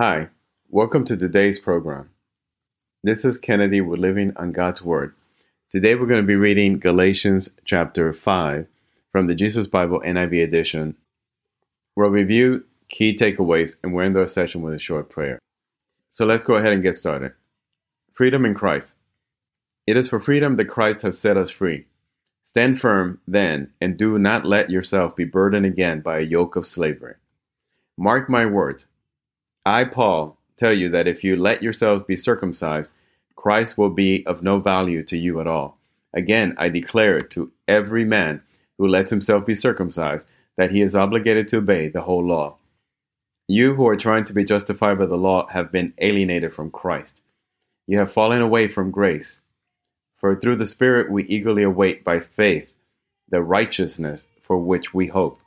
Hi, welcome to today's program. This is Kennedy with Living on God's Word. Today we're going to be reading Galatians chapter 5 from the Jesus Bible NIV edition. We'll review key takeaways and we'll end our session with a short prayer. So let's go ahead and get started. Freedom in Christ. It is for freedom that Christ has set us free. Stand firm, then, and do not let yourself be burdened again by a yoke of slavery. Mark my words. I, Paul, tell you that if you let yourselves be circumcised, Christ will be of no value to you at all. Again, I declare to every man who lets himself be circumcised that he is obligated to obey the whole law. You who are trying to be justified by the law have been alienated from Christ. You have fallen away from grace. For through the Spirit we eagerly await by faith the righteousness for which we hope.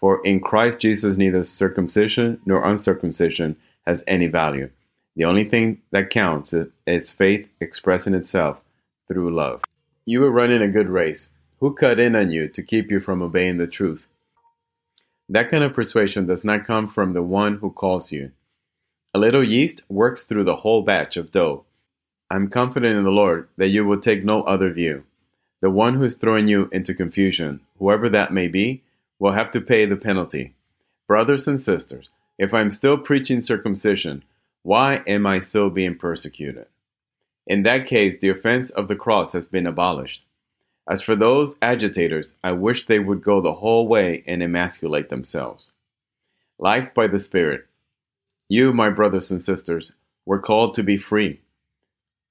For in Christ Jesus neither circumcision nor uncircumcision has any value. The only thing that counts is faith expressing itself through love. You were running a good race. Who cut in on you to keep you from obeying the truth? That kind of persuasion does not come from the one who calls you. A little yeast works through the whole batch of dough. I'm confident in the Lord that you will take no other view. The one who is throwing you into confusion, whoever that may be, will have to pay the penalty. Brothers and sisters, if I'm still preaching circumcision, why am I still being persecuted? In that case, the offense of the cross has been abolished. As for those agitators, I wish they would go the whole way and emasculate themselves. Life by the Spirit. You, my brothers and sisters, were called to be free.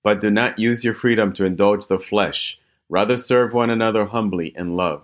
But do not use your freedom to indulge the flesh. Rather serve one another humbly in love.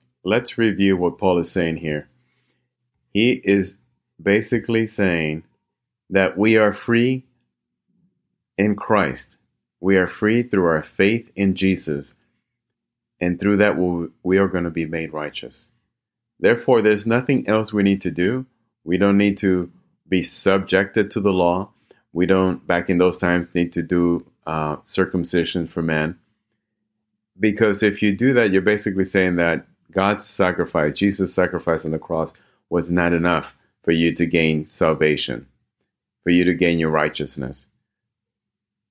let's review what Paul is saying here. He is basically saying that we are free in Christ. We are free through our faith in Jesus, and through that we are going to be made righteous. Therefore, there's nothing else we need to do. We don't need to be subjected to the law. We don't, back in those times, need to do uh, circumcision for men. Because if you do that, you're basically saying that God's sacrifice, Jesus' sacrifice on the cross, was not enough for you to gain salvation, for you to gain your righteousness.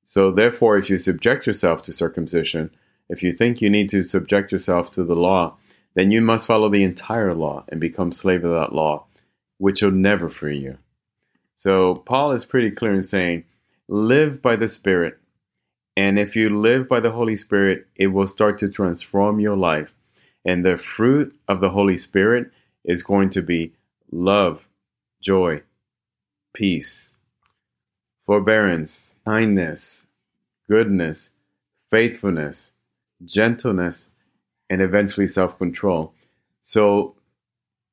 So, therefore, if you subject yourself to circumcision, if you think you need to subject yourself to the law, then you must follow the entire law and become slave of that law, which will never free you. So, Paul is pretty clear in saying, live by the Spirit. And if you live by the Holy Spirit, it will start to transform your life. And the fruit of the Holy Spirit is going to be love, joy, peace, forbearance, kindness, goodness, faithfulness, gentleness, and eventually self control. So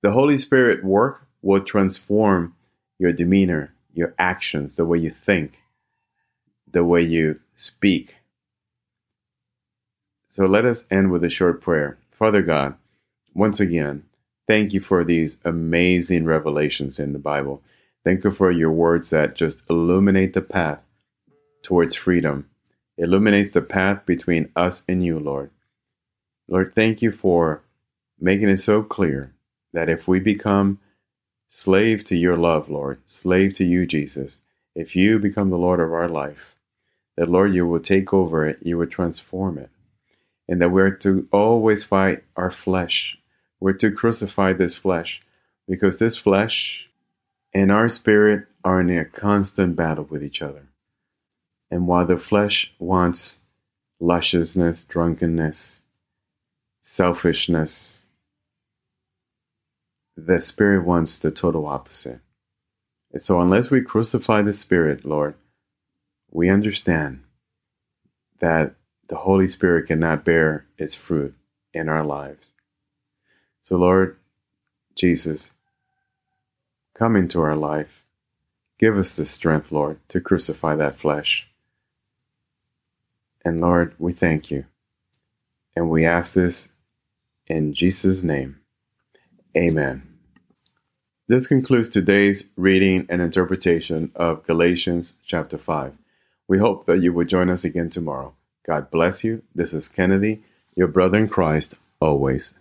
the Holy Spirit work will transform your demeanor, your actions, the way you think, the way you speak. So let us end with a short prayer. Father God, once again, thank you for these amazing revelations in the Bible. Thank you for your words that just illuminate the path towards freedom, illuminates the path between us and you, Lord. Lord, thank you for making it so clear that if we become slave to your love, Lord, slave to you, Jesus, if you become the Lord of our life, that, Lord, you will take over it, you will transform it, and that we're to always fight our flesh. We're to crucify this flesh because this flesh and our spirit are in a constant battle with each other. And while the flesh wants lusciousness, drunkenness, selfishness, the spirit wants the total opposite. And so, unless we crucify the spirit, Lord, we understand that the Holy Spirit cannot bear its fruit in our lives. So, Lord Jesus, come into our life. Give us the strength, Lord, to crucify that flesh. And Lord, we thank you. And we ask this in Jesus' name. Amen. This concludes today's reading and interpretation of Galatians chapter 5. We hope that you will join us again tomorrow. God bless you. This is Kennedy, your brother in Christ, always.